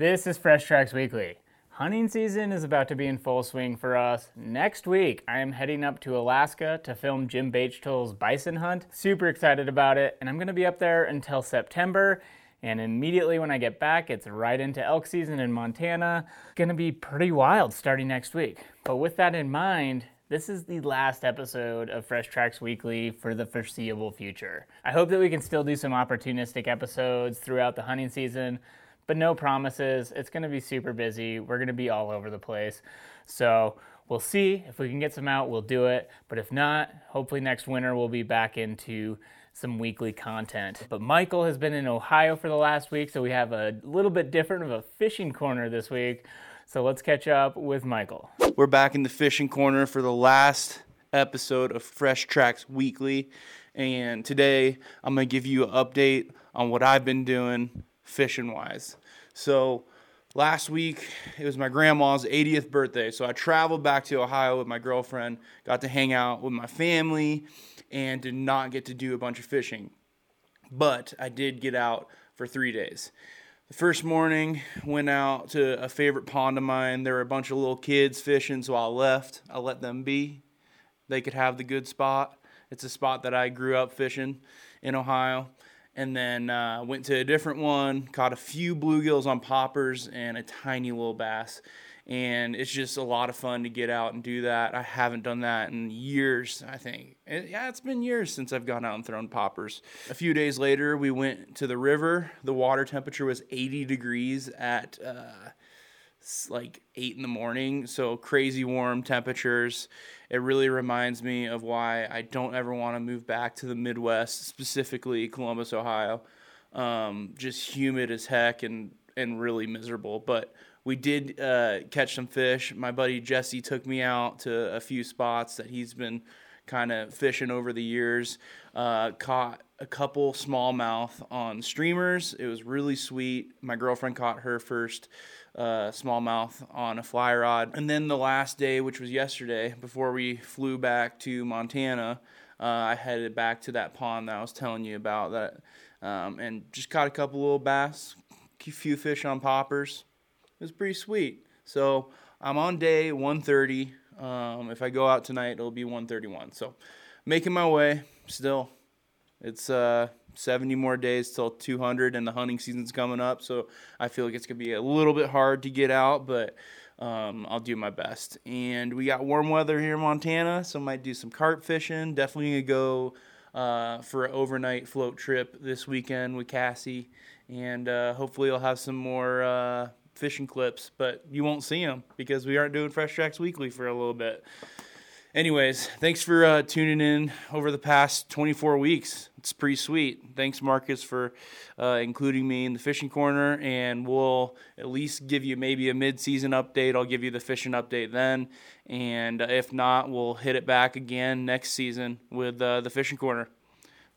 This is Fresh Tracks Weekly. Hunting season is about to be in full swing for us. Next week, I am heading up to Alaska to film Jim Bachtel's bison hunt. Super excited about it, and I'm going to be up there until September. And immediately when I get back, it's right into elk season in Montana. It's Gonna be pretty wild starting next week. But with that in mind, this is the last episode of Fresh Tracks Weekly for the foreseeable future. I hope that we can still do some opportunistic episodes throughout the hunting season, but no promises. It's going to be super busy. We're going to be all over the place. So we'll see. If we can get some out, we'll do it. But if not, hopefully next winter we'll be back into some weekly content. But Michael has been in Ohio for the last week, so we have a little bit different of a fishing corner this week. So let's catch up with Michael. We're back in the fishing corner for the last episode of Fresh Tracks Weekly. And today I'm going to give you an update on what I've been doing fishing wise. So last week it was my grandma's 80th birthday. So I traveled back to Ohio with my girlfriend, got to hang out with my family, and did not get to do a bunch of fishing. But I did get out for three days. The first morning, went out to a favorite pond of mine. There were a bunch of little kids fishing, so I left. I let them be. They could have the good spot. It's a spot that I grew up fishing in Ohio and then uh, went to a different one, caught a few bluegills on poppers and a tiny little bass. And it's just a lot of fun to get out and do that. I haven't done that in years, I think. It, yeah, it's been years since I've gone out and thrown poppers. A few days later, we went to the river. The water temperature was 80 degrees at uh, like 8 in the morning, so crazy warm temperatures it really reminds me of why I don't ever want to move back to the Midwest, specifically Columbus, Ohio. Um, just humid as heck and and really miserable. But we did uh, catch some fish. My buddy Jesse took me out to a few spots that he's been kind of fishing over the years. Uh, caught a couple smallmouth on streamers. It was really sweet. My girlfriend caught her first uh, smallmouth on a fly rod. And then the last day, which was yesterday, before we flew back to Montana, uh, I headed back to that pond that I was telling you about that, um, and just caught a couple little bass, a few fish on poppers. It was pretty sweet. So I'm on day 130. Um, if I go out tonight, it'll be 131. So making my way still. It's uh, 70 more days till 200 and the hunting season's coming up so i feel like it's going to be a little bit hard to get out but um, i'll do my best. And we got warm weather here in montana so might do some carp fishing. Definitely going to go uh, for an overnight float trip this weekend with cassie and uh, hopefully i'll have some more uh, fishing clips but you won't see them because we aren't doing fresh tracks weekly for a little bit anyways, thanks for uh, tuning in over the past 24 weeks. It's pretty sweet. Thanks, Marcus, for uh, including me in the fishing corner, and we'll at least give you maybe a mid-season update. I'll give you the fishing update then, and if not, we'll hit it back again next season with uh, the fishing corner.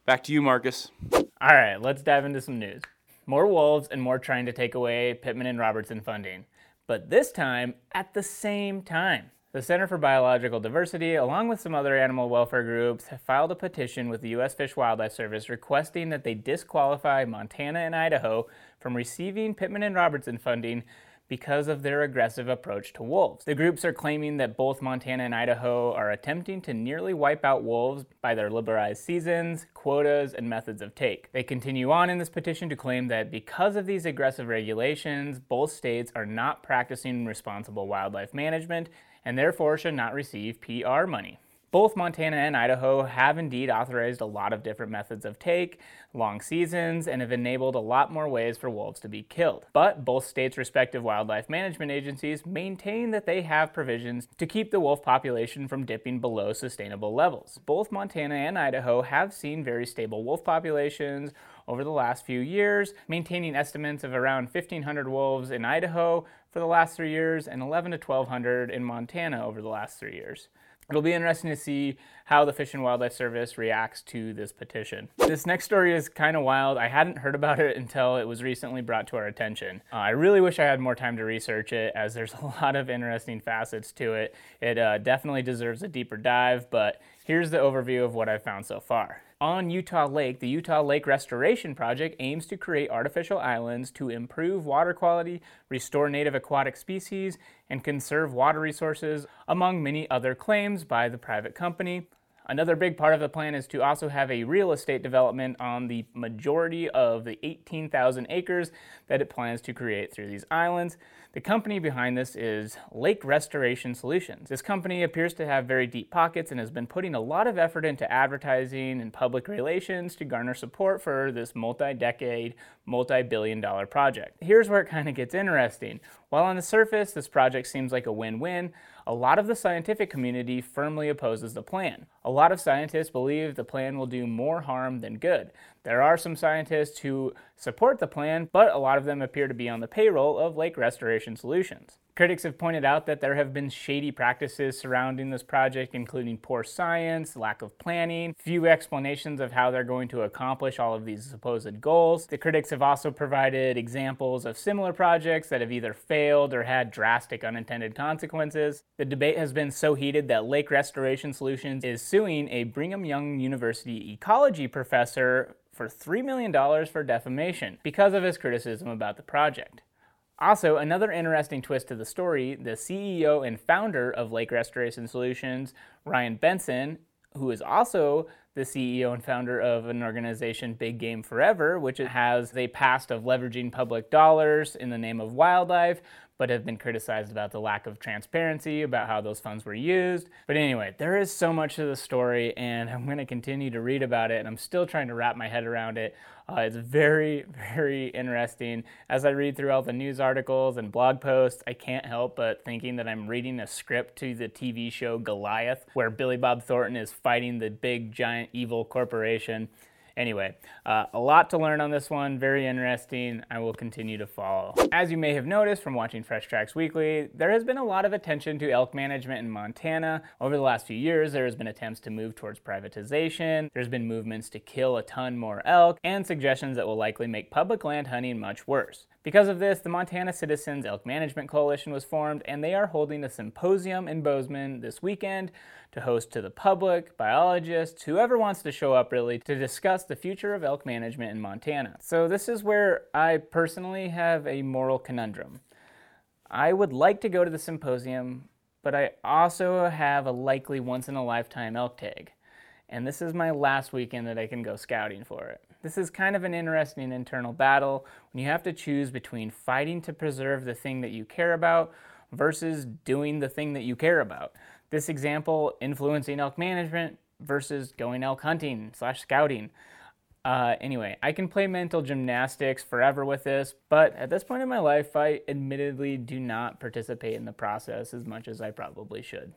Back to you, Marcus. All right, let's dive into some news. More wolves and more trying to take away Pittman and Robertson funding, but this time at the same time. The Center for Biological Diversity, along with some other animal welfare groups, have filed a petition with the U.S. Fish and Wildlife Service requesting that they disqualify Montana and Idaho from receiving Pittman and Robertson funding because of their aggressive approach to wolves. The groups are claiming that both Montana and Idaho are attempting to nearly wipe out wolves by their liberalized seasons, quotas, and methods of take. They continue on in this petition to claim that because of these aggressive regulations, both states are not practicing responsible wildlife management and therefore should not receive PR money. Both Montana and Idaho have indeed authorized a lot of different methods of take, long seasons, and have enabled a lot more ways for wolves to be killed. But both states' respective wildlife management agencies maintain that they have provisions to keep the wolf population from dipping below sustainable levels. Both Montana and Idaho have seen very stable wolf populations over the last few years, maintaining estimates of around 1,500 wolves in Idaho for the last three years and 11 to 1,200 in Montana over the last three years. It'll be interesting to see how the Fish and Wildlife Service reacts to this petition. This next story is kind of wild. I hadn't heard about it until it was recently brought to our attention. Uh, I really wish I had more time to research it, as there's a lot of interesting facets to it. It uh, definitely deserves a deeper dive, but here's the overview of what I've found so far. On Utah Lake, the Utah Lake Restoration Project aims to create artificial islands to improve water quality, restore native aquatic species, and conserve water resources, among many other claims by the private company. Another big part of the plan is to also have a real estate development on the majority of the 18,000 acres that it plans to create through these islands. The company behind this is Lake Restoration Solutions. This company appears to have very deep pockets and has been putting a lot of effort into advertising and public relations to garner support for this multi decade, multi billion dollar project. Here's where it kind of gets interesting. While on the surface, this project seems like a win win, a lot of the scientific community firmly opposes the plan. A lot of scientists believe the plan will do more harm than good. There are some scientists who support the plan, but a lot of them appear to be on the payroll of Lake Restoration Solutions. Critics have pointed out that there have been shady practices surrounding this project, including poor science, lack of planning, few explanations of how they're going to accomplish all of these supposed goals. The critics have also provided examples of similar projects that have either failed or had drastic unintended consequences. The debate has been so heated that Lake Restoration Solutions is suing a Brigham Young University ecology professor for $3 million for defamation because of his criticism about the project. Also, another interesting twist to the story the CEO and founder of Lake Restoration Solutions, Ryan Benson, who is also the CEO and founder of an organization, Big Game Forever, which has a past of leveraging public dollars in the name of wildlife, but have been criticized about the lack of transparency about how those funds were used. But anyway, there is so much to the story, and I'm going to continue to read about it, and I'm still trying to wrap my head around it. Uh, it's very, very interesting. As I read through all the news articles and blog posts, I can't help but thinking that I'm reading a script to the TV show Goliath, where Billy Bob Thornton is fighting the big, giant, evil corporation. Anyway, uh, a lot to learn on this one, very interesting. I will continue to follow. As you may have noticed from watching Fresh Tracks Weekly, there has been a lot of attention to elk management in Montana. Over the last few years, there has been attempts to move towards privatization, there's been movements to kill a ton more elk, and suggestions that will likely make public land hunting much worse. Because of this, the Montana Citizens Elk Management Coalition was formed, and they are holding a symposium in Bozeman this weekend to host to the public, biologists, whoever wants to show up really, to discuss the future of elk management in Montana. So, this is where I personally have a moral conundrum. I would like to go to the symposium, but I also have a likely once in a lifetime elk tag. And this is my last weekend that I can go scouting for it. This is kind of an interesting internal battle when you have to choose between fighting to preserve the thing that you care about versus doing the thing that you care about. This example, influencing elk management versus going elk hunting slash scouting. Uh, anyway, I can play mental gymnastics forever with this, but at this point in my life, I admittedly do not participate in the process as much as I probably should.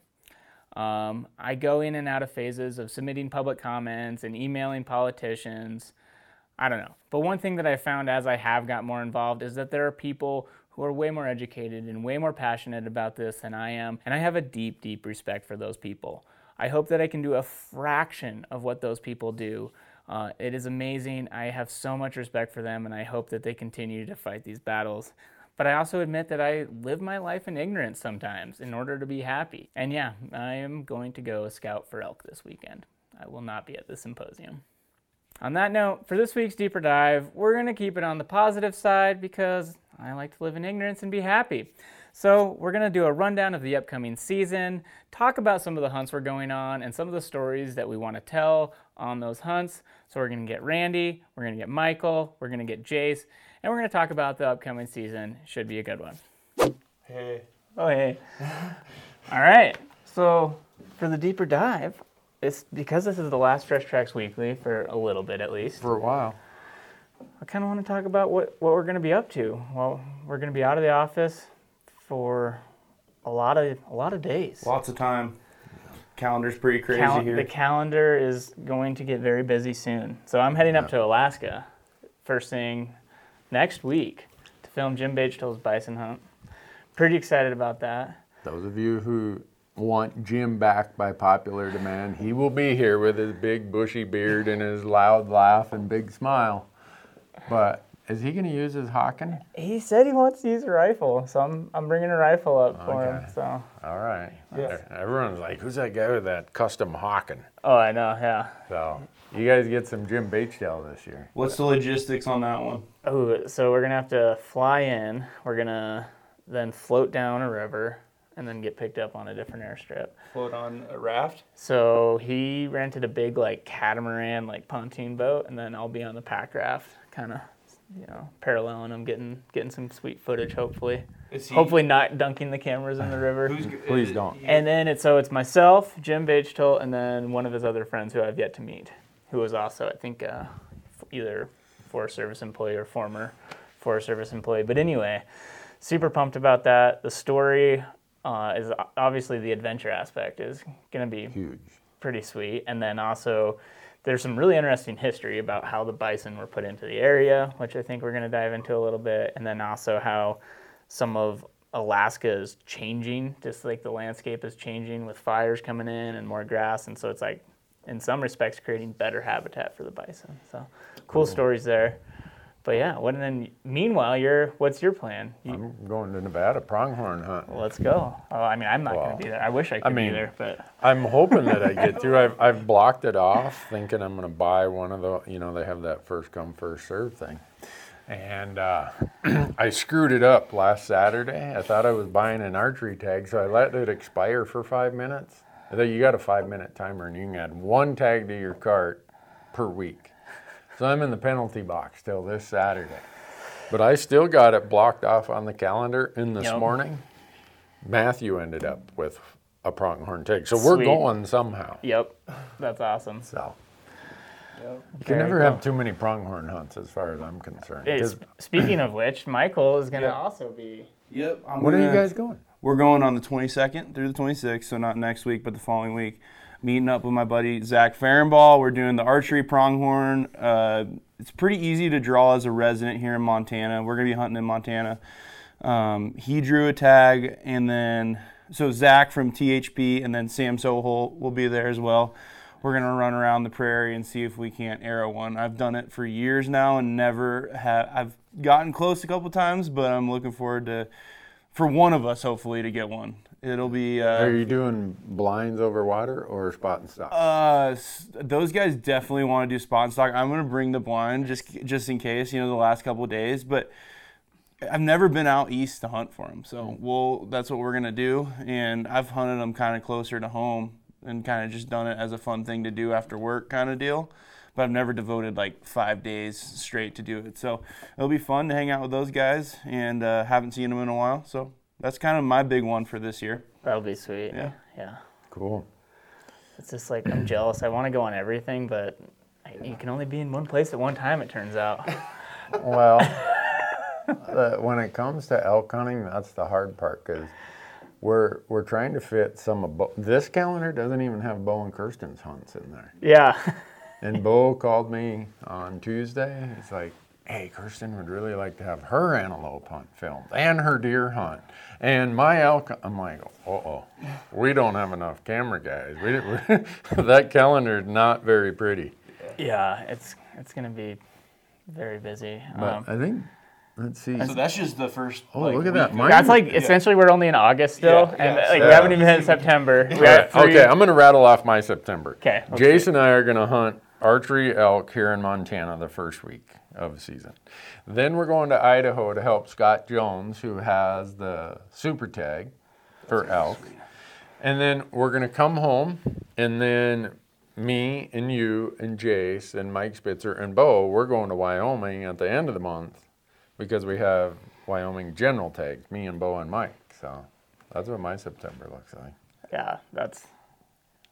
Um, I go in and out of phases of submitting public comments and emailing politicians. I don't know. But one thing that I found as I have got more involved is that there are people who are way more educated and way more passionate about this than I am, and I have a deep, deep respect for those people. I hope that I can do a fraction of what those people do. Uh, it is amazing. I have so much respect for them, and I hope that they continue to fight these battles. But I also admit that I live my life in ignorance sometimes in order to be happy. And yeah, I am going to go scout for elk this weekend. I will not be at the symposium. On that note, for this week's deeper dive, we're going to keep it on the positive side because I like to live in ignorance and be happy. So, we're going to do a rundown of the upcoming season, talk about some of the hunts we're going on, and some of the stories that we want to tell on those hunts. So, we're going to get Randy, we're going to get Michael, we're going to get Jace, and we're going to talk about the upcoming season. Should be a good one. Hey. Oh, hey. All right. So, for the deeper dive, it's because this is the last Fresh Tracks Weekly for a little bit at least. For a while. I kind of want to talk about what, what we're going to be up to. Well, we're going to be out of the office for a lot of a lot of days. Lots of time. Calendar's pretty crazy Cal- here. the calendar is going to get very busy soon. So I'm heading up to Alaska first thing next week to film Jim Bageto's bison hunt. Pretty excited about that. Those of you who want Jim back by popular demand, he will be here with his big bushy beard and his loud laugh and big smile. But is he going to use his Hawken? He said he wants to use a rifle, so I'm I'm bringing a rifle up for him. So. All right. Yeah. Everyone's like, who's that guy with that custom Hawken? Oh, I know. Yeah. So you guys get some Jim Bates tail this year. What's the logistics on that one? Oh, so we're gonna have to fly in. We're gonna then float down a river and then get picked up on a different airstrip. Float on a raft. So he rented a big like catamaran, like pontoon boat, and then I'll be on the pack raft, kind of, you know, paralleling him, getting getting some sweet footage. Hopefully, Is he, hopefully not dunking the cameras in the river. Please don't. And then it's so it's myself, Jim Bagetolt, and then one of his other friends who I've yet to meet, who was also I think uh, f- either Forest Service employee or former Forest Service employee. But anyway, super pumped about that. The story uh, is obviously the adventure aspect is going to be Huge. pretty sweet. And then also, there's some really interesting history about how the bison were put into the area, which I think we're going to dive into a little bit. And then also how some of Alaska is changing, just like the landscape is changing with fires coming in and more grass. And so it's like, in some respects, creating better habitat for the bison. So cool stories there. But yeah, what and then meanwhile, you're what's your plan? You, I'm going to Nevada pronghorn hunt. let's go. Oh, I mean, I'm not Well, going to be there. I wish I could mean- be there, but I'm hoping that I get through. I've, I've blocked it off, thinking I'm going to buy one of the, you know, they have that first come, first serve thing. And uh, I screwed it up last Saturday. I thought I was buying an archery tag, so I let it expire for five minutes. I thought you got a five minute timer and you can add one tag to your cart per week. So I'm in the penalty box till this Saturday. But I still got it blocked off on the calendar. And this Yep. morning, Matthew ended up with a pronghorn tag. So we're Sweet. going somehow. yep, that's awesome. So you can Very never cool. have too many pronghorn hunts, as far as I'm concerned. Hey, 'Cause- sp- speaking of which, Michael is gonna Yeah. also be. Yep. I'm when are you guys going? We're going on the 22nd through the 26th, so not next week, but the following week. Meeting up with my buddy Zach Ferenbaugh. We're doing the archery pronghorn. Uh, it's pretty easy to draw as a resident here in Montana. We're gonna be hunting in Montana. Um, he drew a tag, and then so Zach from THP, and then Sam Soholt will be there as well. We're gonna run around the prairie and see if we can't arrow one. I've done it for years now and never have. I've gotten close a couple times, but I'm looking forward to for one of us hopefully to get one. It'll be uh, Are you doing blinds over water or spot and stock? uh, those guys definitely want to do spot and stock. I'm gonna bring the blind just just in case, you know, the last couple of days. But I've never been out east to hunt for them, so we'll that's what we're gonna do. And I've hunted them kind of closer to home and kind of just done it as a fun thing to do after work kind of deal. But I've never devoted like five days straight to do it. So it'll be fun to hang out with those guys, and uh, haven't seen them in a while. So that's kind of my big one for this year. That'll be sweet. Yeah. Yeah. Cool. It's just like I'm jealous. I want to go on everything, but I- you can only be in one place at one time. It turns out. Well, uh, when it comes to elk hunting, that's the hard part because we're we're trying to fit some of Bo- this calendar doesn't even have Bo and Kirsten's hunts in there. yeah. And Bo called me on Tuesday. He's like, "Hey, Kirsten would really like to have her antelope hunt filmed and her deer hunt and my elk." I'm like, "Uh oh, we don't have enough camera guys. We, we that calendar is not very pretty." Yeah. It's it's gonna be very busy. But Um, I think let's see. So that's just the first. Oh, look at that! Mine that's like essentially we're only in August still, Yeah, and yeah, like yeah. we haven't even hit September. We right, okay, I'm going to rattle off my September. 'Kay, let's Jason and I are going to hunt archery elk here in Montana the first week of the season. Then we're going to Idaho to help Scott Jones, who has the super tag for elk. And then we're going to come home, and then me and you and Jace and Mike Spitzer and Bo, we're going to Wyoming at the end of the month because we have Wyoming general tags, me and Bo and Mike. So that's what my September looks like. Yeah, that's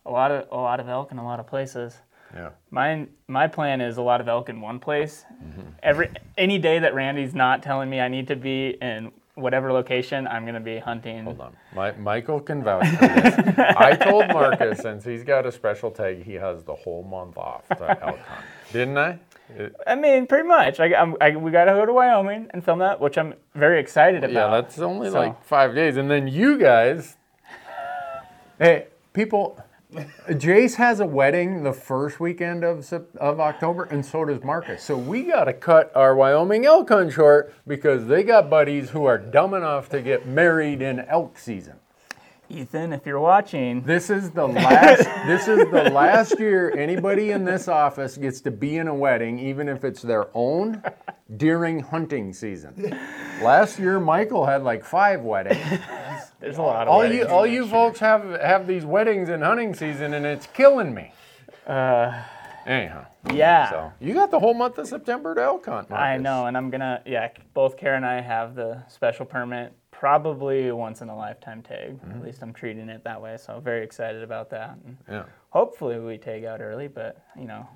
a lot of a lot of elk in a lot of places. Yeah. Mine, my plan is a lot of elk in one place. Mm-hmm. Every any day that Randy's not telling me I need to be in whatever location, I'm gonna be hunting. Hold on. My, Michael can vouch for this. I told Marcus since he's got a special tag, he has the whole month off to elk hunt. Didn't I? It- I mean, pretty much. I, I'm, I, we gotta go to Wyoming and film that, which I'm very excited about. yeah, that's only So- like five days. And then you guys, hey, people, Jace has a wedding the first weekend of of October, and so does Marcus. So we got to cut our Wyoming elk hunt short because they got buddies who are dumb enough to get married in elk season. Ethan, if you're watching, This is the last. this is the last year anybody in this office gets to be in a wedding, even if it's their own, during hunting season. Last year, Michael had like five weddings. There's a lot of All you, all you folks have have these weddings in hunting season, and it's killing me. Uh, Anyhow, yeah. so you got the whole month of September to elk hunt. I know, and I'm gonna yeah. Both Kara and I have the special permit, probably once in a lifetime tag. Mm-hmm. At least I'm treating it that way, so very excited about that. And Yeah. hopefully we tag out early, but you know,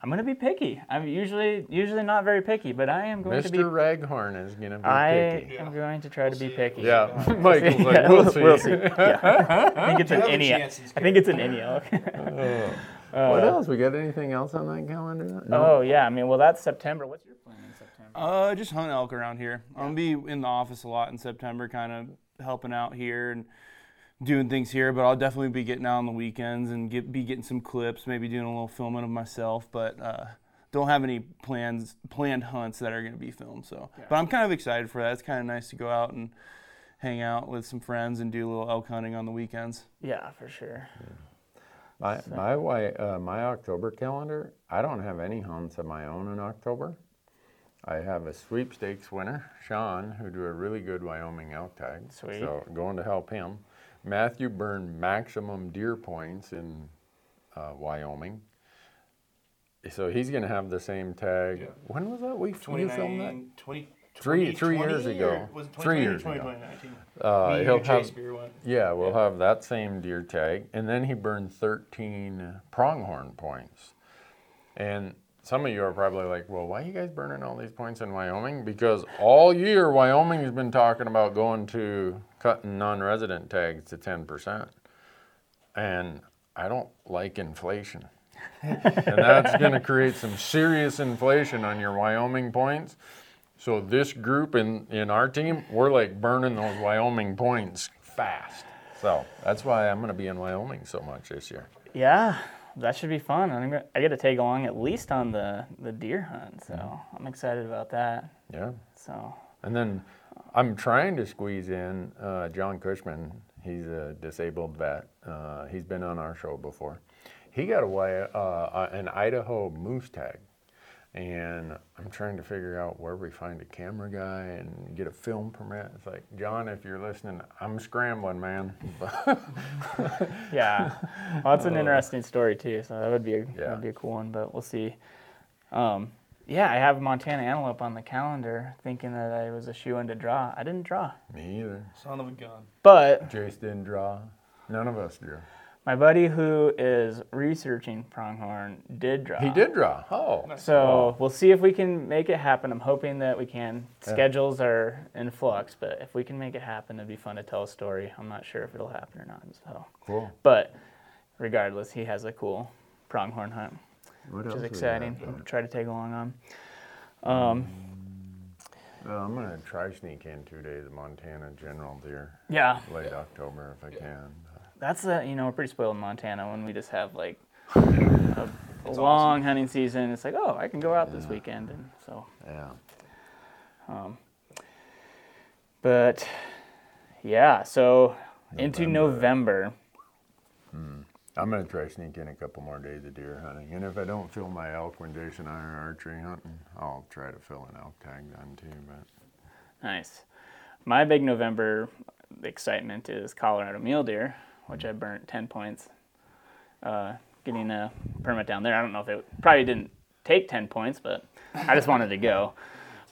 I'm gonna be picky. I'm usually usually not very picky, but I am going to be. Mr. Raghorn is gonna be I picky. I am going to try to be picky. Yeah, Michael's like, Yeah, we'll see. We'll see. Yeah. I think it's an have a any. I think it's an any elk. what else? We got anything else on that calendar? oh yeah, I mean, well that's September. What's your plan in September? Uh, just hunt elk around here. I'm gonna be in the office a lot in September, kind of helping out here and doing things here. But I'll definitely be getting out on the weekends and get be getting some clips, maybe doing a little filming of myself. But uh, don't have any plans planned hunts that are gonna be filmed. So, but I'm kind of excited for that. It's kind of nice to go out and hang out with some friends and do a little elk hunting on the weekends. Yeah, for sure. My my wi- uh, my October calendar. I don't have any hunts of my own in October. I have a sweepstakes winner, Sean, who do a really good Wyoming elk tag. Sweet. So going to help him. Matthew burned maximum deer points in uh, Wyoming. So he's going to have the same tag. Yeah. When was that? We you filmed that? 20, Three- three years ago. Was it Three years ago. Uh, he'll have Chase Beer went. Yeah, we'll Yeah. have that same deer tag. And then he burned 13 pronghorn points. And some of you are probably like, well, why are you guys burning all these points in Wyoming? Because all year, Wyoming has been talking about going to cutting non resident tags to 10%. And I don't like inflation. and that's going to create some serious inflation on your Wyoming points. So this group in, in our team, we're like burning those Wyoming points fast. So that's why I'm going to be in Wyoming so much this year. Yeah, that should be fun. I'm gonna, I get to take along at least on the the deer hunt, so I'm excited about that. Yeah. So And then I'm trying to squeeze in uh, John Cushman. He's a disabled vet. Uh, he's been on our show before. He got a uh, an Idaho moose tag. And I'm trying to figure out where we find a camera guy and get a film permit. It's like, John, if you're listening, I'm scrambling, man. yeah, well, that's an interesting story too. So that would be a Yeah. that would be a cool one, but we'll see. Um, yeah, I have Montana Antelope on the calendar, thinking that I was a shoe in to draw. I didn't draw, Me either. Son of a gun. but Jace didn't draw. None of us drew. My buddy who is researching pronghorn did draw. He did draw. Oh. So we'll see if we can make it happen. I'm hoping that we can. Yeah. Schedules are in flux, but if we can make it happen, it'd be fun to tell a story. I'm not sure if it'll happen or not. So, Cool. but regardless, he has a cool pronghorn hunt, What which else is exciting. got I'll going? try to tag along on. Um, Well, I'm gonna try sneak in two days of Montana general deer, yeah, late October if I can. That's a you know we're pretty spoiled in Montana when we just have like a, a long hunting season. It's like oh I can go out this weekend and so. Yeah. Um, but yeah, so into November. Hmm. I'm gonna try sneak in a couple more days of deer hunting, and if I don't fill my elk when Jason and I are archery hunting, I'll try to fill an elk tag then too. But Nice. My big November excitement is Colorado mule deer, which I burnt 10 points uh, getting a permit down there. I don't know if it probably didn't take 10 points, but I just wanted to go.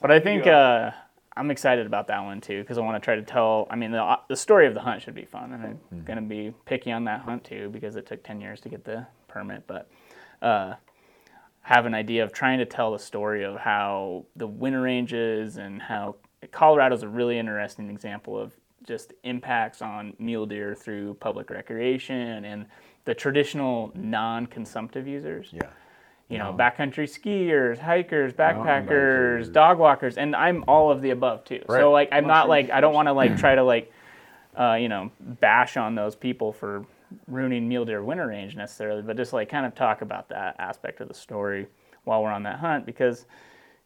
But I think uh, I'm excited about that one too because I want to try to tell. I mean, the, the story of the hunt should be fun, and I'm going to be picky on that hunt too because it took 10 years to get the permit. But uh, have an idea of trying to tell the story of how the winter ranges and how Colorado is a really interesting example of just impacts on mule deer through public recreation and the traditional non-consumptive users. yeah, You know, backcountry skiers, hikers, backpackers, bikers. dog walkers, and I'm all of the above too. Right. So like, I'm not like I don't want to like try to like, uh, you know, bash on those people for ruining mule deer winter range necessarily, but just like kind of talk about that aspect of the story while we're on that hunt because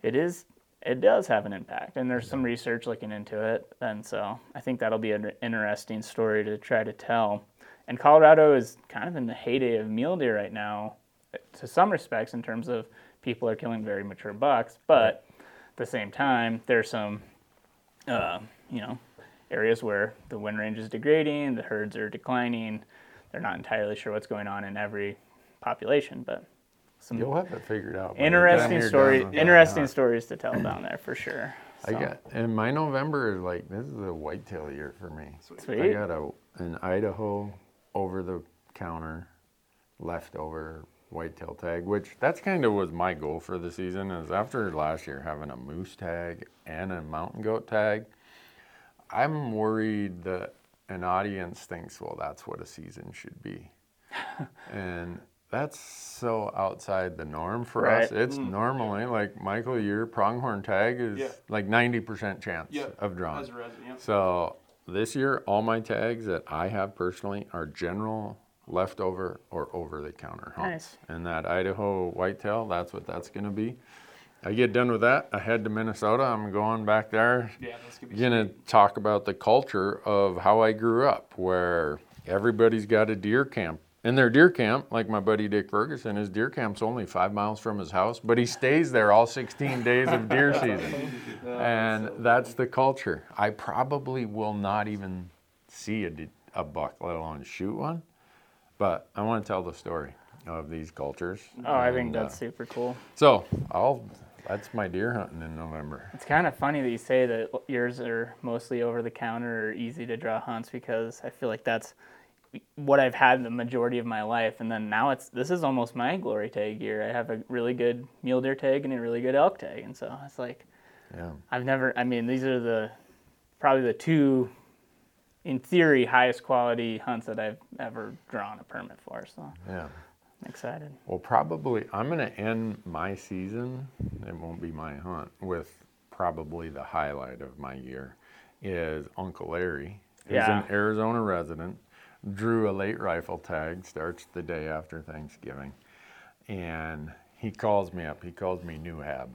it is it does have an impact and there's some research looking into it and so i think that'll be an interesting story to try to tell. And colorado is kind of in the heyday of mule deer right now to some respects in terms of people are killing very mature bucks but at the same time there's some uh, you know areas where the wind range is degrading the herds are declining. They're not entirely sure what's going on in every population but some You'll have it figured out. by the time interesting story interesting stories to tell down there for sure I So, got and my November is like this is a whitetail year for me. Sweet. I got a an Idaho over the counter leftover whitetail tag, which that's kind of was my goal for the season. Is after last year having a moose tag and a mountain goat tag, I'm worried that an audience thinks, well, that's what a season should be, and that's so outside the norm for us. Right. It's mm. normally like Michael, your pronghorn tag is Yeah. like 90% chance Yep, of drawing. As a resident, yep. So this year, all my tags that I have personally are general, leftover, or over the counter hunts. Nice. And that Idaho whitetail, that's what that's going to be. I get done with that. I head to Minnesota. I'm going back there. Yeah, that's gonna be Gonna talk about the culture of how I grew up, where everybody's got a deer camp. In their deer camp, like my buddy Dick Ferguson, his deer camp's only five miles from his house, but he stays there all 16 days of deer season. And that's the culture. I probably will not even see a, a buck, let alone shoot one. But I want to tell the story of these cultures. oh i think And, that's uh, super cool so. I'll. That's my deer hunting in November. It's kind of funny that you say that yours are mostly over the counter or easy to draw hunts because I feel like that's what I've had the majority of my life. And then now it's this is almost my glory tag year. I have a really good mule deer tag and a really good elk tag, and so it's like Yeah. I've never. I mean, these are the probably the two, in theory, highest quality hunts that I've ever drawn a permit for. So Yeah. I'm excited. Well, probably I'm going to end my season. It won't be my hunt with probably the highlight of my year is Uncle Larry. He's Yeah. an Arizona resident. Drew a late rifle tag. Starts the day after Thanksgiving, and he calls me up. He calls me Newhab.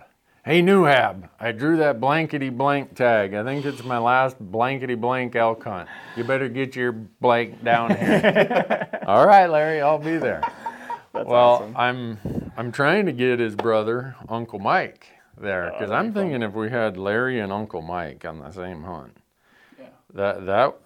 Hey Newhab, I drew that blankety blank tag. I think it's my last blankety blank elk hunt. You better get your blank down here. All right, Larry, I'll be there. That's Well, awesome. I'm I'm trying to get his brother, Uncle Mike, there because I'm thinking if we had Larry and Uncle Mike on the same hunt, Yeah. that that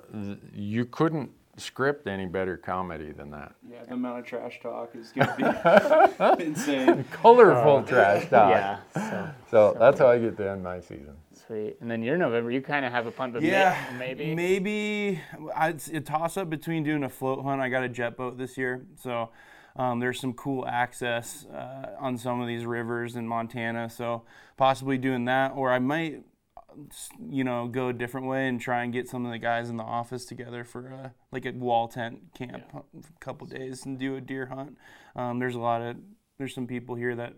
you couldn't script any better comedy than that. Yeah, the amount of trash talk is gonna be insane. Colorful trash talk. Yeah. So So that's how I get to end my season. sweet. And then your November, you kind of have a punt, but may- Yeah, maybe. Maybe I- it's a toss up between doing a float hunt. I got a jet boat this year, so um, there's some cool access uh, on some of these rivers in Montana. So possibly doing that, or I might, you know, go a different way and try and get some of the guys in the office together for a, like a wall tent camp, a couple days and do a deer hunt. Um, there's a lot of there's some people here that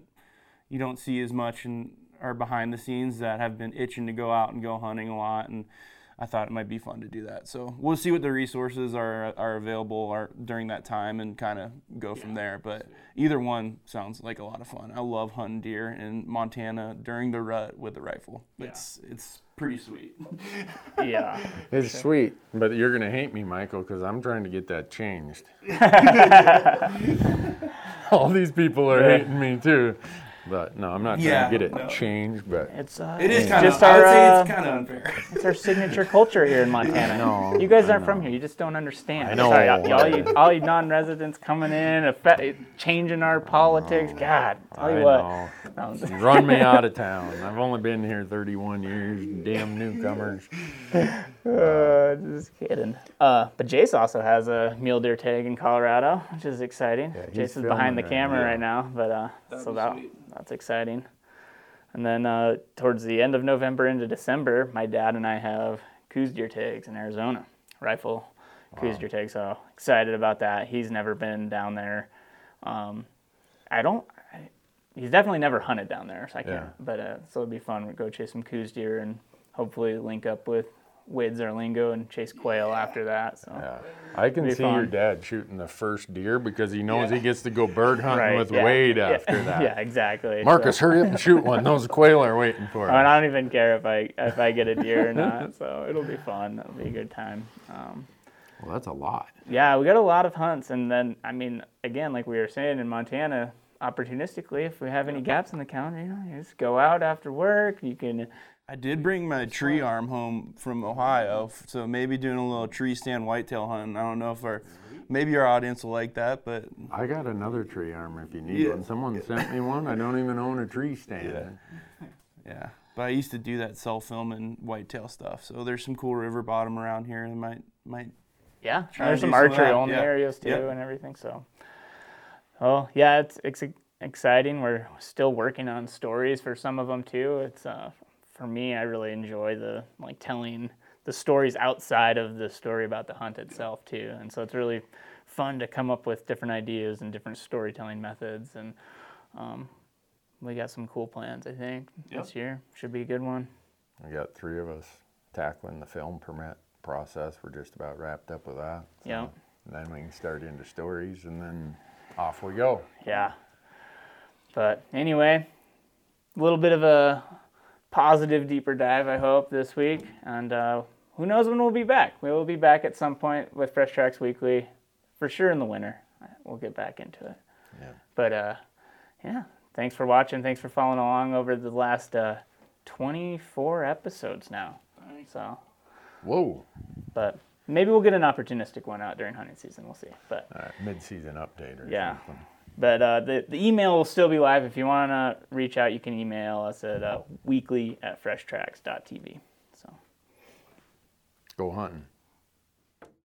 you don't see as much and are behind the scenes that have been itching to go out and go hunting a lot and I thought it might be fun to do that. So we'll see what the resources are are available are during that time and kind of go from there. But either one sounds like a lot of fun. I love hunting deer in Montana during the rut with the rifle. It's it's pretty sweet. Yeah. It's sweet, but you're gonna hate me, Michael, because I'm trying to get that changed. All these people are hating me too, but no, I'm not trying to get it no. changed. But It's uh, It is it's kind of. just I would say uh, it's kind of unfair. It's our signature culture here in Montana. know, You guys I aren't from know. here. You just don't understand. I know. Sorry, all, all you, all you non-residents coming in, affect, changing our politics. God, tell you I what. know. No, Run me out of town. I've only been here 31 years. Damn newcomers. Uh, just kidding. Uh, but Jace also has a mule deer tag in Colorado, which is exciting. Yeah, Jace is behind the right camera now. right now, but uh, so that that's exciting. And then uh, towards the end of November into December, my dad and I have Coues deer tags in Arizona, rifle Coues deer tags. So excited about that. He's never been down there. Um, I don't. I, he's definitely never hunted down there, so I can't. Yeah. But uh, so it'd be fun. We'd go chase some Coues deer and hopefully link up with wade Zarlingo and chase quail after that. So Yeah. I can Be see your dad shooting the first deer because he knows he gets to go bird hunting Right, with yeah. Wade Yeah. after that. yeah, exactly. Marcus, So- hurry up and shoot one. Those quail are waiting for I, mean, us. I don't even care if I if I get a deer or not. So it'll be fun. It'll be a good time. Um, Well, that's a lot. yeah, we got a lot of hunts, and then I mean, again, like we were saying in Montana, opportunistically, if we have any gaps in the calendar, you know, you just go out after work. You can. I did bring my tree arm home from Ohio, so maybe doing a little tree stand whitetail hunting. I don't know if our maybe our audience will like that, but I got another tree arm if you need Yeah. one. Someone sent me one. I don't even own a tree stand. Yeah. yeah. But I used to do that cell film and whitetail stuff. So there's some cool river bottom around here that might might Yeah, there's some some archery on only yeah. areas too, Yep. and everything. So, oh yeah, it's, it's exciting. We're still working on stories for some of them too. It's uh, for me, I really enjoy the like telling the stories outside of the story about the hunt itself too, and so it's really fun to come up with different ideas and different storytelling methods, and um, we got some cool plans. I think this year should be a good one. We got three of us tackling the film permit process. We're just about wrapped up with that. So Yeah. Then we can start into stories and then off we go. Yeah. But anyway, a little bit of a positive deeper dive, I hope, this week. And uh, who knows when we'll be back? We will be back at some point with Fresh Tracks Weekly, for sure in the winter. We'll get back into it. Yeah. But uh, yeah, thanks for watching. Thanks for following along over the last uh, 24 episodes now. So, Whoa. but maybe we'll get an opportunistic one out during hunting season. We'll see. But All right, mid-season update or Yeah. something. But uh, the, the email will still be live. If you want to reach out, you can email us at uh, weekly at freshtracks.tv. So, Go hunting.